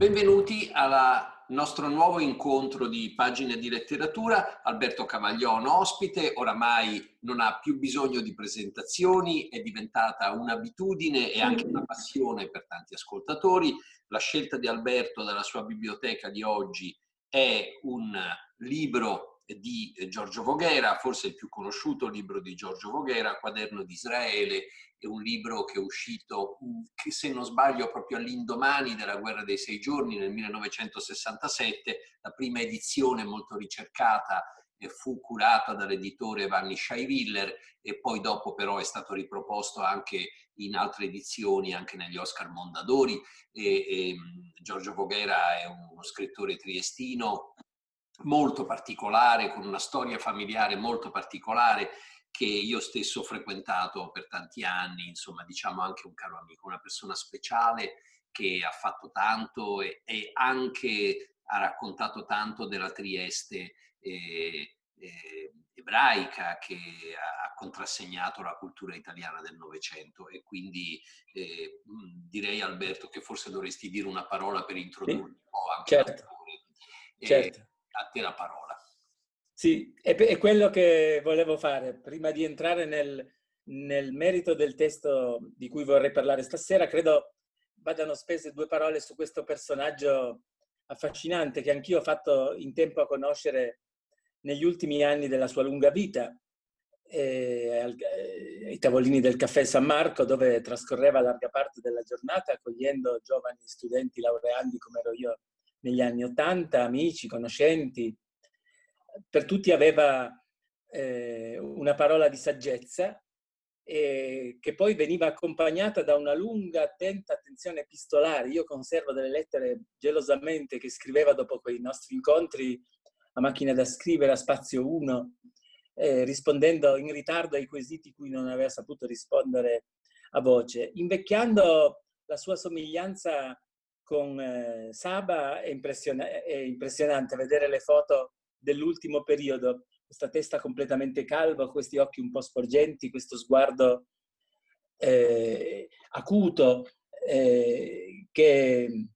Benvenuti al nostro nuovo incontro di pagine di letteratura. Alberto Cavaglione ospite, oramai non ha più bisogno di presentazioni, è diventata un'abitudine e anche una passione per tanti ascoltatori. La scelta di Alberto dalla sua biblioteca di oggi è un libro di Giorgio Voghera, forse il più conosciuto libro di Giorgio Voghera, Quaderno di Israele, è un libro che è uscito, che se non sbaglio, proprio all'indomani della guerra dei sei giorni, nel 1967, la prima edizione molto ricercata fu curata dall'editore Vanni Scheiwiller e poi dopo però è stato riproposto anche in altre edizioni, anche negli Oscar Mondadori. E, e, Giorgio Voghera è uno scrittore triestino molto particolare, con una storia familiare molto particolare che io stesso ho frequentato per tanti anni, insomma diciamo anche un caro amico, una persona speciale che ha fatto tanto e, e anche ha raccontato tanto della Trieste eh, eh, ebraica che ha contrassegnato la cultura italiana del Novecento e quindi eh, direi Alberto che forse dovresti dire una parola per introdurre un po' anche certo. certo a te la parola. Sì, è, è quello che volevo fare. Prima di entrare nel, nel merito del testo di cui vorrei parlare stasera, credo vadano spese due parole su questo personaggio affascinante che anch'io ho fatto in tempo a conoscere negli ultimi anni della sua lunga vita, eh, ai tavolini del caffè San Marco, dove trascorreva larga parte della giornata accogliendo giovani studenti laureandi come ero io negli anni Ottanta, amici, conoscenti. Per tutti aveva eh, una parola di saggezza eh, che poi veniva accompagnata da una lunga, attenta attenzione epistolare. Io conservo delle lettere gelosamente che scriveva dopo quei nostri incontri a macchina da scrivere a spazio 1, eh, rispondendo in ritardo ai quesiti cui non aveva saputo rispondere a voce, invecchiando la sua somiglianza con eh, Saba è, impression- è, impressionante vedere le foto dell'ultimo periodo, questa testa completamente calva, questi occhi un po' sporgenti, questo sguardo eh, acuto eh, che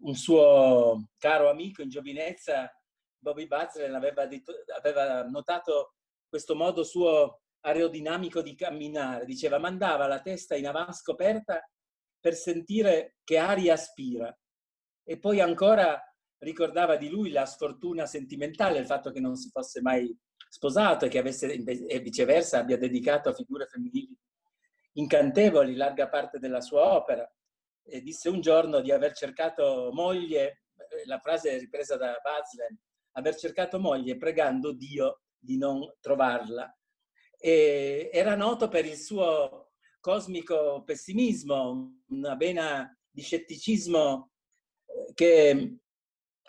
un suo caro amico in giovinezza, Bobby Bazlen, aveva, detto, aveva notato questo modo suo aerodinamico di camminare, diceva mandava la testa in avanscoperta per sentire che aria aspira. E poi ancora ricordava di lui la sfortuna sentimentale, il fatto che non si fosse mai sposato e che avesse, e viceversa abbia dedicato a figure femminili incantevoli larga parte della sua opera. E disse un giorno di aver cercato moglie, eh, la frase è ripresa da Bazlen, aver cercato moglie pregando Dio di non trovarla. E era noto per il suo cosmico pessimismo, una vena di scetticismo eh, che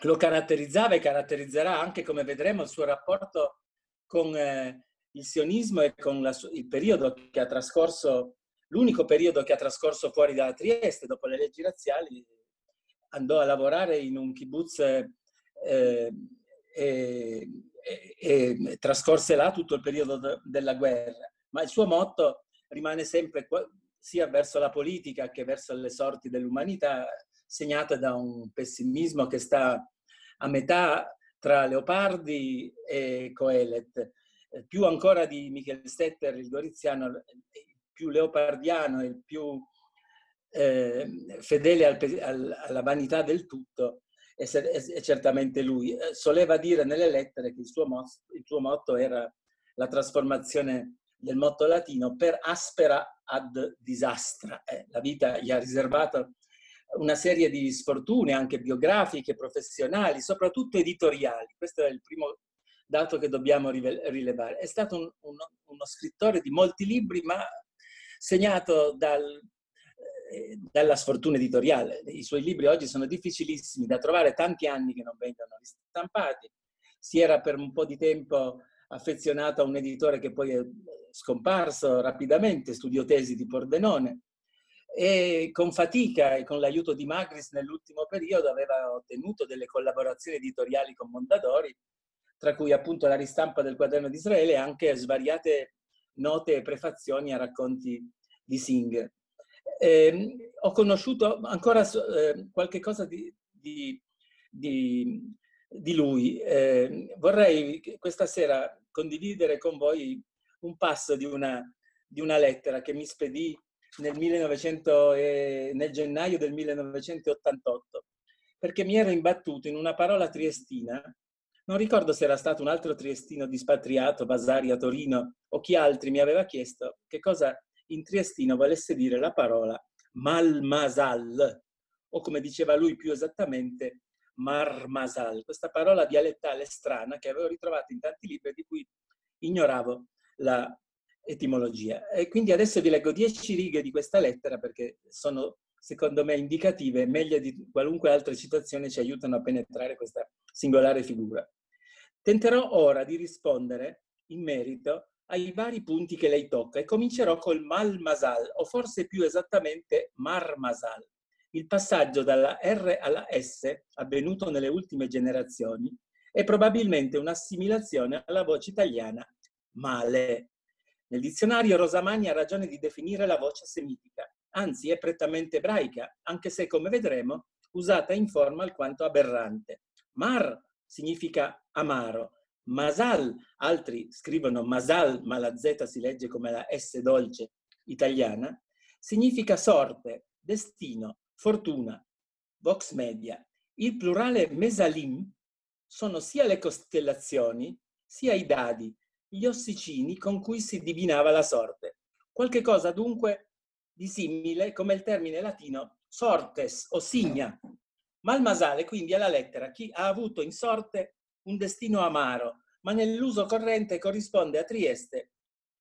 lo caratterizzava e caratterizzerà anche, come vedremo, il suo rapporto con eh, il sionismo e con la, il periodo che ha trascorso, l'unico periodo che ha trascorso fuori da Trieste dopo le leggi razziali, andò a lavorare in un kibbutz eh, e, e, e, trascorse là tutto il periodo de, della guerra. Ma il suo motto rimane sempre sia verso la politica che verso le sorti dell'umanità segnata da un pessimismo che sta a metà tra Leopardi e Coelet. Più ancora di Michel Stetter, il goriziano, il più leopardiano il più eh, fedele al, al, alla vanità del tutto è, è, certamente lui. Soleva dire nelle lettere che il suo, il suo motto era la trasformazione del motto latino per aspera ad disastra. Eh, la vita gli ha riservato una serie di sfortune anche biografiche, professionali, soprattutto editoriali. Questo è il primo dato che dobbiamo rilevare. È stato un, uno, uno, scrittore di molti libri, ma segnato dal, eh, dalla sfortuna editoriale. I suoi libri oggi sono difficilissimi da trovare, tanti anni che non vengono ristampati. Si era per un po' di tempo affezionato a un editore che poi è scomparso rapidamente, studiò tesi di Pordenone, e con fatica e con l'aiuto di Magris nell'ultimo periodo aveva ottenuto delle collaborazioni editoriali con Mondadori, tra cui appunto la ristampa del quaderno di Israele e anche svariate note e prefazioni a racconti di Singer. Eh, ho conosciuto ancora eh, qualche cosa di, di, di, di lui. Eh, vorrei questa sera condividere con voi un passo di una, di una lettera che mi spedì nel, 1900, eh, nel gennaio del 1988, perché mi ero imbattuto in una parola triestina. Non ricordo se era stato un altro triestino dispatriato, Vasari a Torino, o chi altri mi aveva chiesto che cosa in triestino volesse dire la parola malmasal, o come diceva lui più esattamente, marmasal, questa parola dialettale strana che avevo ritrovato in tanti libri di cui ignoravo la etimologia. E quindi adesso vi leggo dieci righe di questa lettera perché sono, secondo me, indicative, meglio di qualunque altra citazione ci aiutano a penetrare questa singolare figura. Tenterò ora di rispondere in merito ai vari punti che lei tocca e comincerò col mal masal, o forse più esattamente mar masal. Il passaggio dalla R alla S, avvenuto nelle ultime generazioni, è probabilmente un'assimilazione alla voce italiana male. Nel dizionario Rosamani ha ragione di definire la voce semitica, anzi è prettamente ebraica, anche se, come vedremo, usata in forma alquanto aberrante. Mar significa amaro. Masal, altri scrivono masal, ma la Z si legge come la S dolce italiana, significa sorte, destino, fortuna, vox media. Il plurale mesalim sono sia le costellazioni, sia i dadi, gli ossicini con cui si divinava la sorte. Qualche cosa dunque di simile come il termine latino sortes o signa, Malmasale quindi è la lettera chi ha avuto in sorte un destino amaro, ma nell'uso corrente corrisponde a Trieste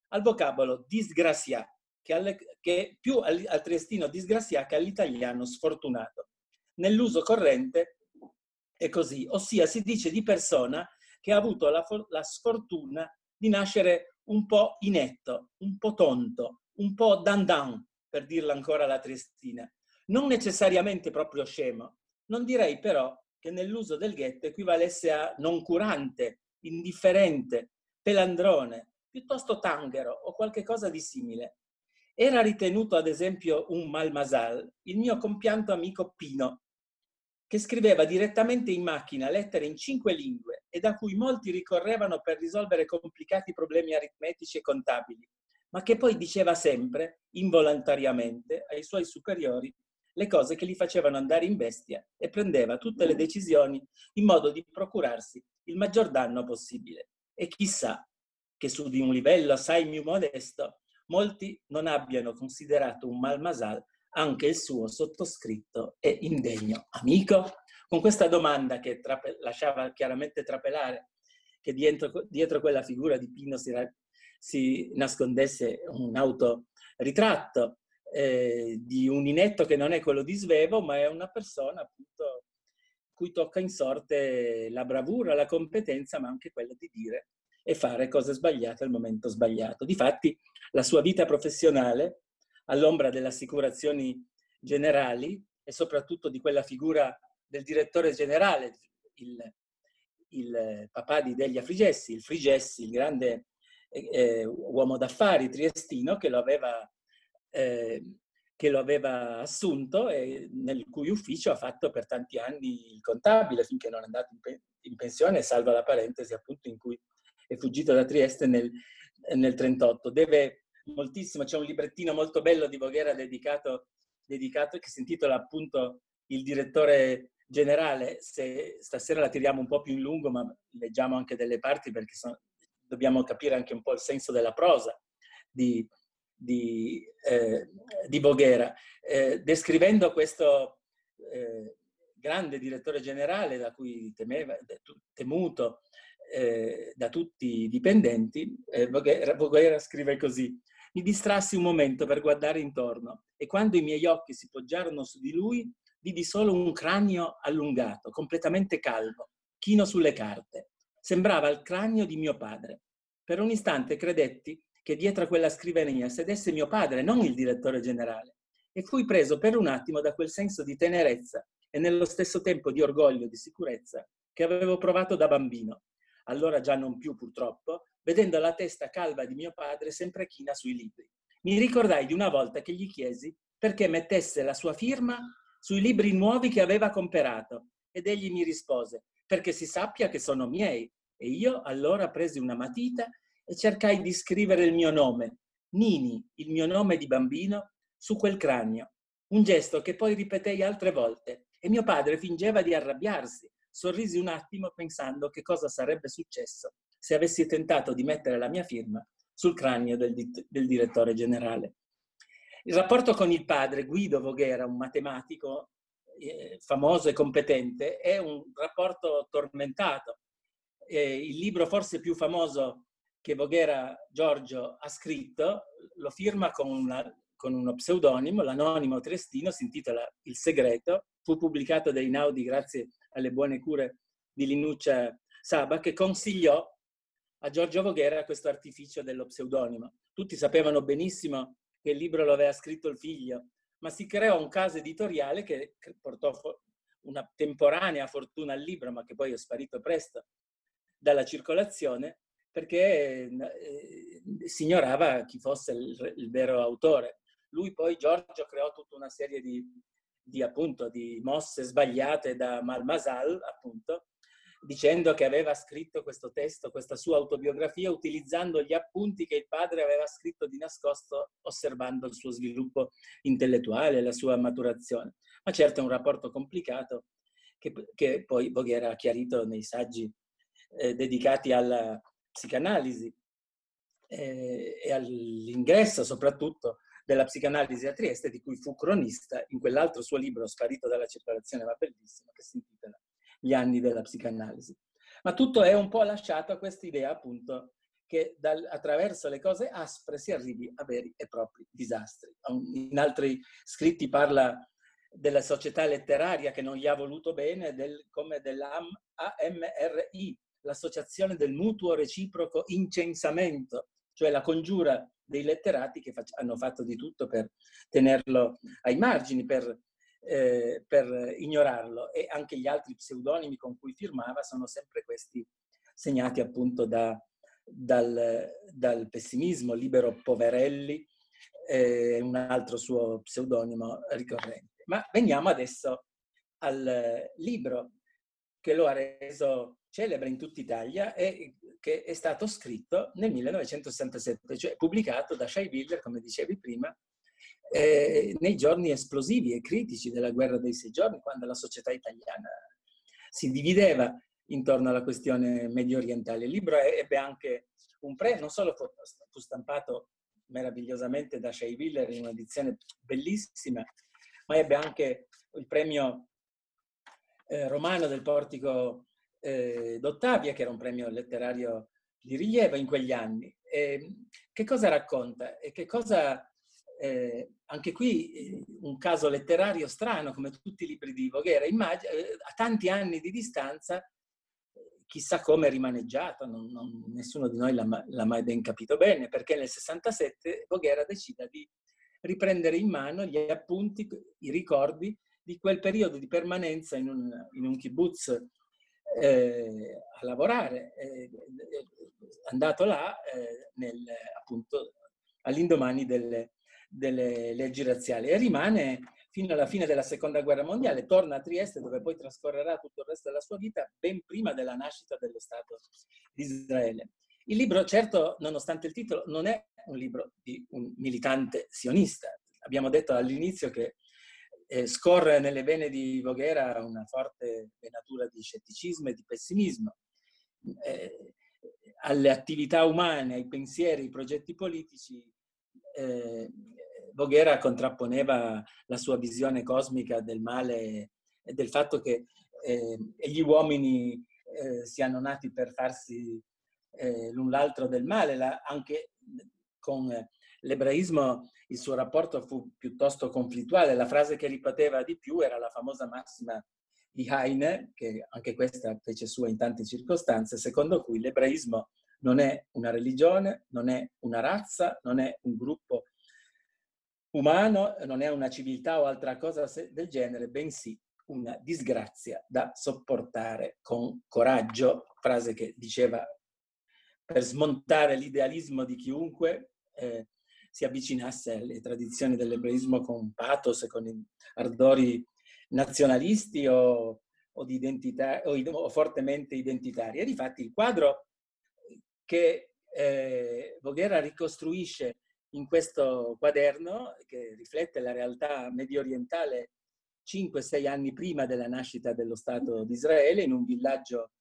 al vocabolo disgrazia, che, alle, che più al, al triestino disgrazia che all'italiano sfortunato. Nell'uso corrente è così, ossia si dice di persona che ha avuto la, la sfortuna di nascere un po' inetto, un po' tonto, un po' dandan, per dirla ancora la triestina. Non necessariamente proprio scemo, non direi però che nell'uso del ghetto equivalesse a noncurante, indifferente, pelandrone, piuttosto tanghero o qualche cosa di simile. Era ritenuto ad esempio un malmasal il mio compianto amico Pino, che scriveva direttamente in macchina lettere in cinque lingue e da cui molti ricorrevano per risolvere complicati problemi aritmetici e contabili, ma che poi diceva sempre, involontariamente, ai suoi superiori le cose che gli facevano andare in bestia e prendeva tutte le decisioni in modo di procurarsi il maggior danno possibile. E chissà che su di un livello assai più modesto molti non abbiano considerato un malmasal anche il suo sottoscritto e indegno amico? Con questa domanda che trape- lasciava chiaramente trapelare che dietro, dietro quella figura di Pino si, ra- si nascondesse un autoritratto eh, di un inetto che non è quello di Svevo, ma è una persona appunto cui tocca in sorte la bravura, la competenza, ma anche quella di dire e fare cose sbagliate al momento sbagliato. Difatti, la sua vita professionale, all'ombra delle assicurazioni generali e soprattutto di quella figura del direttore generale, il, il papà di Delia Frigessi, il Frigessi, il grande eh, uomo d'affari triestino che lo aveva eh, che lo aveva assunto e nel cui ufficio ha fatto per tanti anni il contabile finché non è andato in, pe- in pensione, salvo la parentesi appunto in cui è fuggito da Trieste nel, nel 38. Deve moltissimo, c'è un librettino molto bello di Voghera dedicato, dedicato che si intitola appunto Il direttore generale. Se stasera la tiriamo un po' più in lungo, ma leggiamo anche delle parti perché sono, dobbiamo capire anche un po' il senso della prosa di, di, eh, di Voghera, eh, descrivendo questo eh, grande direttore generale da cui temeva, temuto eh, da tutti i dipendenti, eh, Voghera, Voghera scrive così, mi distrassi un momento per guardare intorno e quando i miei occhi si poggiarono su di lui, vidi solo un cranio allungato, completamente calvo, chino sulle carte. Sembrava il cranio di mio padre. Per un istante credetti che dietro a quella scrivania sedesse mio padre, non il direttore generale, e fui preso per un attimo da quel senso di tenerezza e nello stesso tempo di orgoglio e di sicurezza che avevo provato da bambino, allora già non più purtroppo, vedendo la testa calva di mio padre sempre china sui libri. Mi ricordai di una volta che gli chiesi perché mettesse la sua firma sui libri nuovi che aveva comperato. Ed egli mi rispose, perché si sappia che sono miei. E io allora presi una matita e cercai di scrivere il mio nome, Nini, il mio nome di bambino, su quel cranio. Un gesto che poi ripetei altre volte. E mio padre fingeva di arrabbiarsi. Sorrisi un attimo pensando che cosa sarebbe successo se avessi tentato di mettere la mia firma sul cranio del, del direttore generale. Il rapporto con il padre, Guido Voghera, un matematico eh, famoso e competente, è un rapporto tormentato. Eh, il libro forse più famoso che Voghera Giorgio ha scritto lo firma con, una, con uno pseudonimo, l'anonimo Trestino, si intitola Il segreto, fu pubblicato da Inaudi grazie alle buone cure di Linuccia Saba, che consigliò a Giorgio Voghera questo artificio dello pseudonimo. Tutti sapevano benissimo che il libro lo aveva scritto il figlio, ma si creò un caso editoriale che portò una temporanea fortuna al libro, ma che poi è sparito presto dalla circolazione, perché eh, si ignorava chi fosse il, il, vero autore. Lui poi, Giorgio, creò tutta una serie di, di, appunto, di mosse sbagliate da Malmasal, appunto, dicendo che aveva scritto questo testo, questa sua autobiografia, utilizzando gli appunti che il padre aveva scritto di nascosto, osservando il suo sviluppo intellettuale, la sua maturazione. Ma certo è un rapporto complicato che, che poi Voghera ha chiarito nei saggi eh, dedicati alla psicanalisi eh, e all'ingresso soprattutto della psicanalisi a Trieste, di cui fu cronista in quell'altro suo libro sparito dalla circolazione ma bellissimo, che si intitola gli anni della psicanalisi. Ma tutto è un po' lasciato a questa idea appunto che dal, attraverso le cose aspre si arrivi a veri e propri disastri. In altri scritti parla della società letteraria che non gli ha voluto bene, del, come dell'AMRI, l'associazione del mutuo reciproco incensamento, cioè la congiura dei letterati che hanno fatto di tutto per tenerlo ai margini, per eh, per ignorarlo e anche gli altri pseudonimi con cui firmava sono sempre questi segnati appunto da, dal, dal, pessimismo, Libero Poverelli, eh, un altro suo pseudonimo ricorrente. Ma veniamo adesso al libro che lo ha reso celebre in tutta Italia e che è stato scritto nel 1967, cioè pubblicato da Shai Willer, come dicevi prima, eh, nei giorni esplosivi e critici della guerra dei sei giorni, quando la società italiana si divideva intorno alla questione medio orientale. Il libro ebbe anche un premio, non solo fu stampato meravigliosamente da Shea Willer in un'edizione bellissima, ma ebbe anche il premio eh, romano del portico eh, d'Ottavia, che era un premio letterario di rilievo in quegli anni. E che cosa racconta e che cosa eh, anche qui eh, un caso letterario strano, come tutti i libri di Voghera, immag- eh, a tanti anni di distanza, chissà come è rimaneggiato, non, non, nessuno di noi l'ha, l'ha, mai ben capito bene, perché nel 67 Voghera decide di riprendere in mano gli appunti, i ricordi di quel periodo di permanenza in un, in un kibbutz eh, a lavorare, eh, andato là eh, nel, appunto all'indomani delle, delle leggi razziali e rimane fino alla fine della seconda guerra mondiale, torna a Trieste dove poi trascorrerà tutto il resto della sua vita ben prima della nascita dello Stato di Israele. Il libro, certo, nonostante il titolo, non è un libro di un militante sionista. Abbiamo detto all'inizio che eh, scorre nelle vene di Voghera una forte venatura di scetticismo e di pessimismo. Eh, alle attività umane, ai pensieri, ai progetti politici, eh, Voghera contrapponeva la sua visione cosmica del male e del fatto che eh, gli uomini eh, siano nati per farsi eh, l'un l'altro del male. La, anche con l'ebraismo il suo rapporto fu piuttosto conflittuale. La frase che ripeteva di più era la famosa massima di Heine, che anche questa fece sua in tante circostanze, secondo cui l'ebraismo non è una religione, non è una razza, non è un gruppo umano, non è una civiltà o altra cosa del genere, bensì una disgrazia da sopportare con coraggio, frase che diceva per smontare l'idealismo di chiunque eh, si avvicinasse alle tradizioni dell'ebraismo con pathos con ardori nazionalisti o, o, di identità, o, o fortemente identitari. E difatti il quadro che eh, Voghera ricostruisce in questo quaderno, che riflette la realtà medio orientale 5-6 anni prima della nascita dello Stato di Israele, in un villaggio,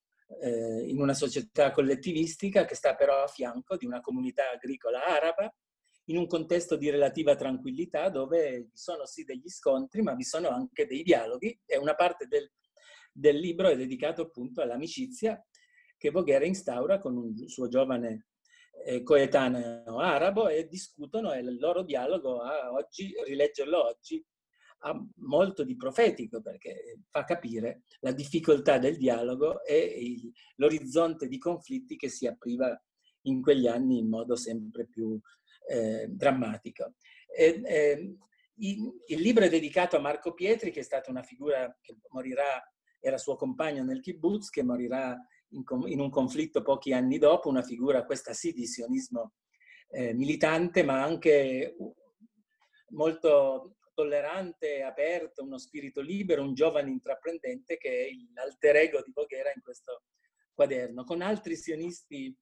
eh, in una società collettivistica che sta però a fianco di una comunità agricola araba, in un contesto di relativa tranquillità dove vi sono sì degli scontri, ma vi sono anche dei dialoghi e una parte del, del libro è dedicato appunto all'amicizia che Voghera instaura con un suo giovane eh, coetaneo arabo e discutono e il loro dialogo a oggi, rileggerlo oggi, ha molto di profetico perché fa capire la difficoltà del dialogo e l'orizzonte di conflitti che si apriva in quegli anni in modo sempre più eh, drammatico. E, eh, il libro è dedicato a Marco Pietri, che è stata una figura che morirà, era suo compagno nel kibbutz, che morirà in, in un conflitto pochi anni dopo, una figura, questa sì, di sionismo eh, militante, ma anche molto tollerante, aperto, uno spirito libero, un giovane intraprendente che è l'alter ego di Voghera in questo quaderno. Con altri sionisti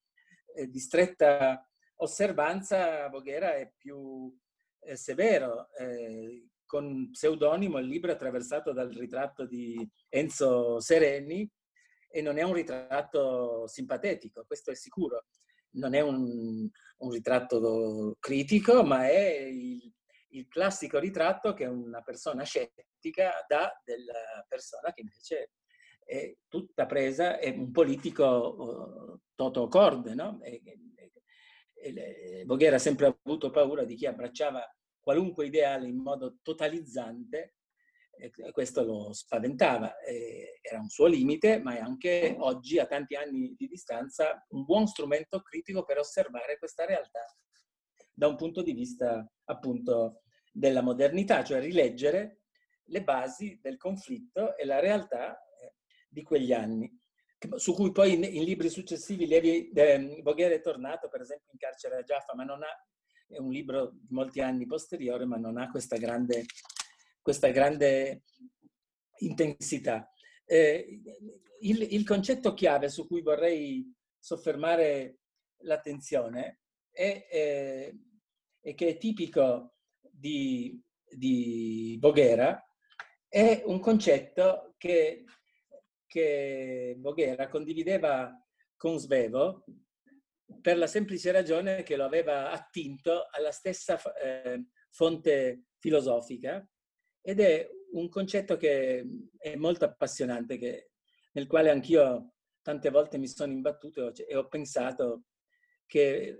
eh, di stretta osservanza, Voghera è più eh, severo. Eh, con pseudonimo il libro è attraversato dal ritratto di Enzo Sereni, e non è un ritratto simpatetico, questo è sicuro. Non è un, un ritratto critico, ma è il, il, classico ritratto che una persona scettica dà della persona che invece è tutta presa, è un politico uh, toto corde, no? E, e, e, Voghera ha sempre avuto paura di chi abbracciava qualunque ideale in modo totalizzante e questo lo spaventava, era un suo limite, ma è anche oggi, a tanti anni di distanza, un buon strumento critico per osservare questa realtà da un punto di vista appunto della modernità, cioè rileggere le basi del conflitto e la realtà eh, di quegli anni, su cui poi in, in libri successivi Levi eh, Voghera è tornato, per esempio in carcere a Jaffa, ma non ha, è un libro di molti anni posteriore, ma non ha questa grande questa grande intensità. Eh, il, il, concetto chiave su cui vorrei soffermare l'attenzione è, è, è che è tipico di, di Voghera, è un concetto che, che Voghera condivideva con Svevo per la semplice ragione che lo aveva attinto alla stessa eh, fonte filosofica ed è un concetto che è molto appassionante, che, nel quale anch'io tante volte mi sono imbattuto e ho pensato che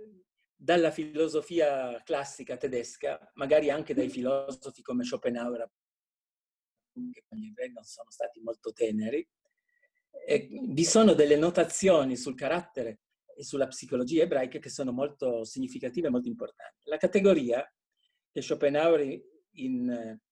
dalla filosofia classica tedesca, magari anche dai filosofi come Schopenhauer, che con gli ebrei non sono stati molto teneri, vi sono delle notazioni sul carattere e sulla psicologia ebraica che sono molto significative e molto importanti. La categoria che Schopenhauer in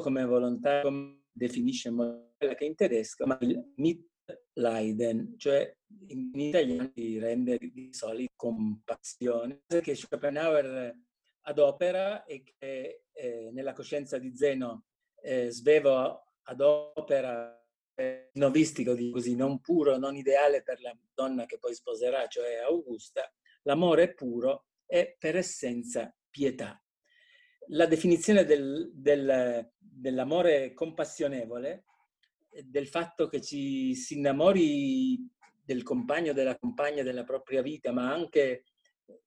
come volontà come definisce quella che in tedesco, ma il Mitleiden, cioè in italiano si rende di solito compassione, che Schopenhauer adopera e che eh, nella coscienza di Zeno eh, Svevo adopera eh, novistico, di così, non puro, non ideale per la donna che poi sposerà, cioè Augusta, l'amore puro è per essenza pietà la definizione del, del, dell'amore compassionevole, del fatto che ci si innamori del compagno, della compagna della propria vita, ma anche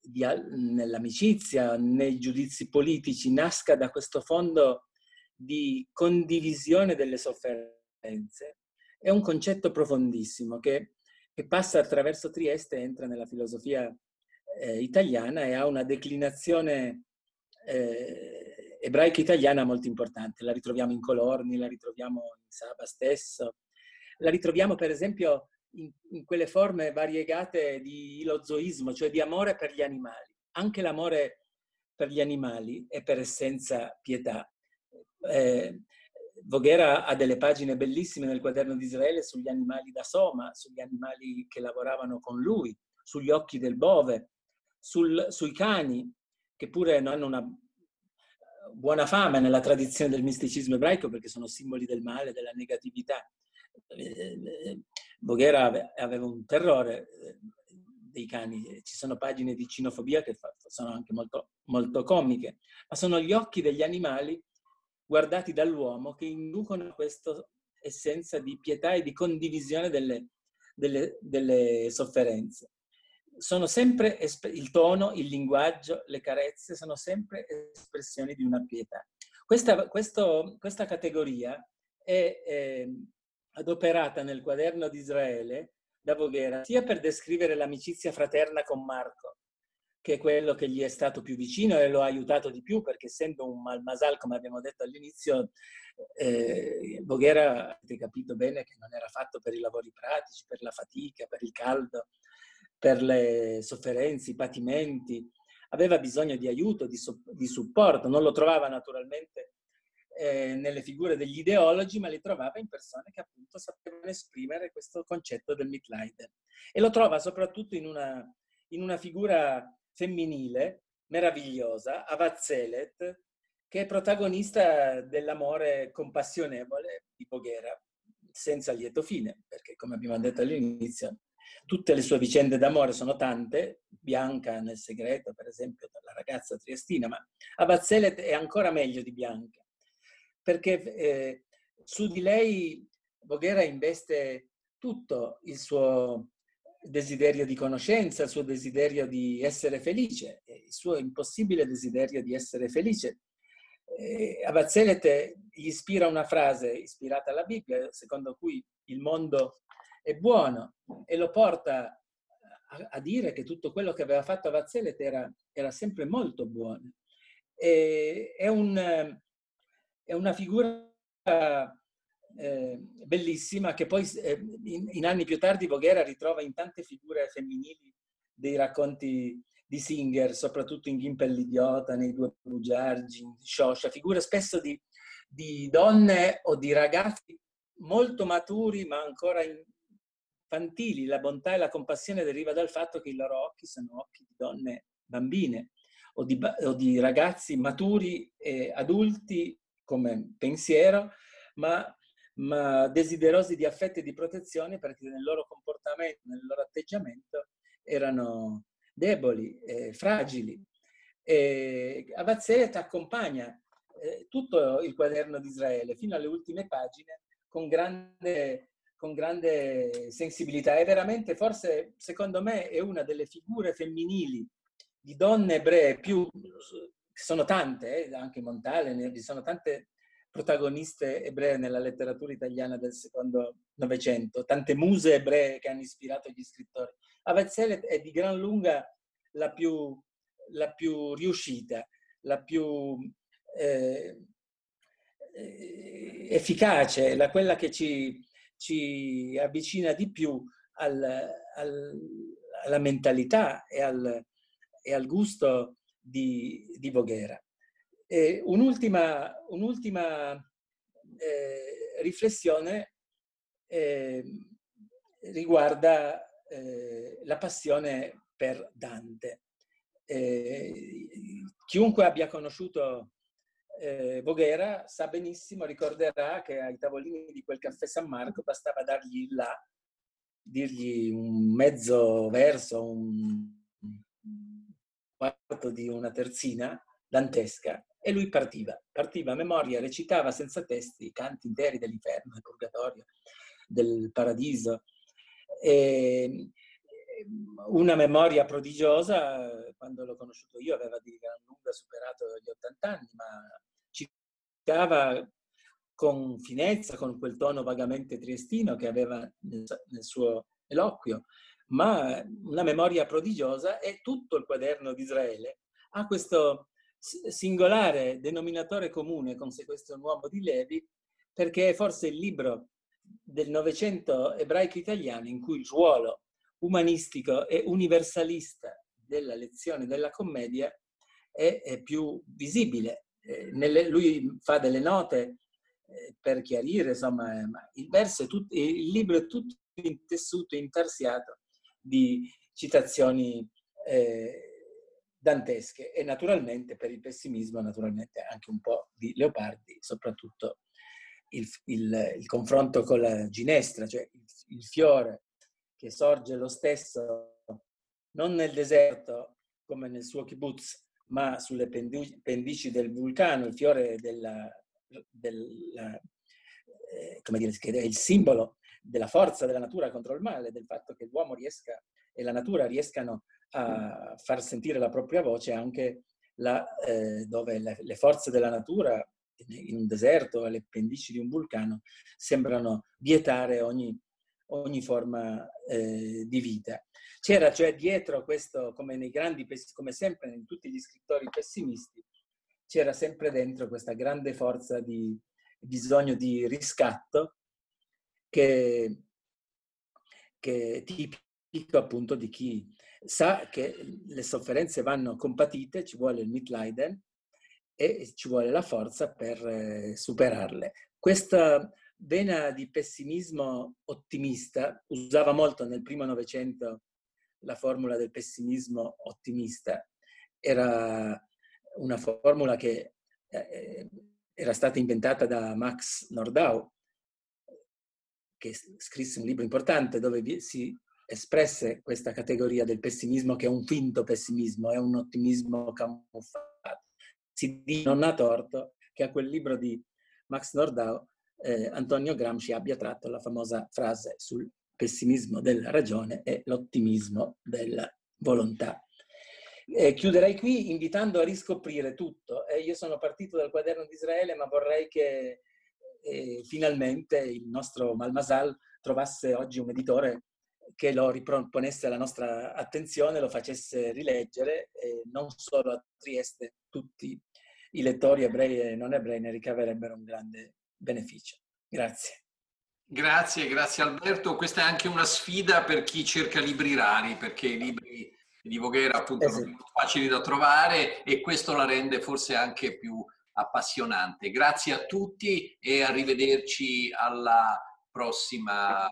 di, nell'amicizia, nei giudizi politici, nasca da questo fondo di condivisione delle sofferenze, è un concetto profondissimo che, che passa attraverso Trieste, entra nella filosofia eh, italiana e ha una declinazione eh, ebraica italiana molto importante. La ritroviamo in Colorni, la ritroviamo in Saba stesso, la ritroviamo per esempio in, in quelle forme variegate di ilozoismo, cioè di amore per gli animali. Anche l'amore per gli animali è per essenza pietà. Eh, Voghera ha delle pagine bellissime nel quaderno di Israele sugli animali da Soma, sugli animali che lavoravano con lui, sugli occhi del bove, sul, sui cani, che pure hanno una, buona fama nella tradizione del misticismo ebraico perché sono simboli del male, della negatività. Voghera aveva un terrore dei cani, ci sono pagine di cinofobia che sono anche molto, molto comiche, ma sono gli occhi degli animali guardati dall'uomo che inducono questa essenza di pietà e di condivisione delle, delle, delle sofferenze. Sono sempre il tono, il linguaggio, le carezze, sono sempre espressioni di una pietà. Questa, questo, questa categoria è eh, adoperata nel quaderno di Israele da Voghera sia per descrivere l'amicizia fraterna con Marco, che è quello che gli è stato più vicino e lo ha aiutato di più, perché essendo un malmasal, come abbiamo detto all'inizio, eh, Voghera, avete capito bene che non era fatto per i lavori pratici, per la fatica, per il caldo, per le sofferenze, i patimenti, aveva bisogno di aiuto, di, so- di supporto, non lo trovava naturalmente eh, nelle figure degli ideologi, ma li trovava in persone che appunto sapevano esprimere questo concetto del Mitleider. E lo trova soprattutto in una, in una figura femminile meravigliosa, Avazzelet, che è protagonista dell'amore compassionevole di Boghera, senza lieto fine, perché come abbiamo detto all'inizio, tutte le sue vicende d'amore sono tante, Bianca nel segreto, per esempio, la ragazza triestina, ma Avazzelet è ancora meglio di Bianca, perché eh, su di lei Voghera investe tutto il suo desiderio di conoscenza, il suo desiderio di essere felice, il suo impossibile desiderio di essere felice. Eh, Abazzelet gli ispira una frase ispirata alla Bibbia, secondo cui il mondo è buono, e lo porta a, a dire che tutto quello che aveva fatto Abazzelet era, era sempre molto buono. E, è, un, è una figura eh, bellissima che poi eh, in, in, anni più tardi Voghera ritrova in tante figure femminili dei racconti di Singer, soprattutto in Gimpel l'idiota, nei due bugiardi, in Shosha, figure spesso di, di, donne o di ragazzi molto maturi ma ancora infantili. La bontà e la compassione deriva dal fatto che i loro occhi sono occhi di donne bambine o di, o di ragazzi maturi e adulti come pensiero, ma ma desiderosi di affetto e di protezione perché nel loro comportamento, nel loro atteggiamento erano deboli, eh, fragili. E Abazzet accompagna eh, tutto il quaderno di Israele fino alle ultime pagine con grande, con grande sensibilità e veramente forse secondo me è una delle figure femminili di donne ebree più, sono tante, eh, anche Montale, ci sono tante protagoniste ebree nella letteratura italiana del secondo Novecento, tante muse ebree che hanno ispirato gli scrittori. Avezzelet è di gran lunga la più, la più riuscita, la più eh, eh, efficace, la, quella che ci, ci, avvicina di più al, al, alla mentalità e al, e al gusto di, di Voghera. Eh, un'ultima, un'ultima eh, riflessione eh, riguarda eh, la passione per Dante. Eh, chiunque abbia conosciuto eh, Voghera sa benissimo, ricorderà che ai tavolini di quel caffè San Marco bastava dargli là, dirgli un mezzo verso, un quarto di una terzina dantesca e lui partiva, partiva a memoria, recitava senza testi i canti interi dell'inferno, del purgatorio, del paradiso. E una memoria prodigiosa, quando l'ho conosciuto io aveva di gran lunga superato gli 80 anni, ma citava con finezza, con quel tono vagamente triestino che aveva nel suo eloquio, ma una memoria prodigiosa e tutto il quaderno di Israele. Ha questo singolare denominatore comune con Se questo è un uomo di Levi, perché è forse il libro del Novecento ebraico italiano in cui il ruolo umanistico e universalista della lezione della commedia è, è più visibile. Eh, nelle, lui fa delle note eh, per chiarire, insomma, eh, il, verso è tutto, il libro è tutto intessuto, intarsiato di citazioni eh, dantesche e naturalmente per il pessimismo naturalmente anche un po' di Leopardi, soprattutto il, il, il confronto con la ginestra, cioè il, il fiore che sorge lo stesso non nel deserto come nel suo kibbutz, ma sulle pendici del vulcano, il fiore della, della eh, come dire, che è il simbolo della forza della natura contro il male, del fatto che l'uomo riesca e la natura riescano a far sentire la propria voce anche là, eh, dove le, le, forze della natura, in un deserto, alle pendici di un vulcano, sembrano vietare ogni, ogni forma eh, di vita. C'era cioè dietro questo, come nei grandi, come sempre in tutti gli scrittori pessimisti, c'era sempre dentro questa grande forza di bisogno di riscatto che, che è tipico appunto di chi sa che le sofferenze vanno compatite, ci vuole il Mitleiden e ci vuole la forza per eh, superarle. Questa vena di pessimismo ottimista usava molto nel primo Novecento la formula del pessimismo ottimista. Era una formula che eh, era stata inventata da Max Nordau, che scrisse un libro importante dove si espresse questa categoria del pessimismo che è un finto pessimismo, è un ottimismo camuffato. Si dice non ha torto che a quel libro di Max Nordau eh, Antonio Gramsci abbia tratto la famosa frase sul pessimismo della ragione e l'ottimismo della volontà. Eh, chiuderei qui invitando a riscoprire tutto. Eh, io sono partito dal quaderno di Israele, ma vorrei che eh, finalmente il nostro Malmasal trovasse oggi un editore che lo riproponesse alla nostra attenzione, lo facesse rileggere non solo a Trieste, tutti i lettori ebrei e non ebrei ne ricaverebbero un grande beneficio. Grazie. Grazie, grazie Alberto. Questa è anche una sfida per chi cerca libri rari, perché i libri di Voghera appunto esatto. sono facili da trovare e questo la rende forse anche più appassionante. Grazie a tutti e arrivederci alla prossima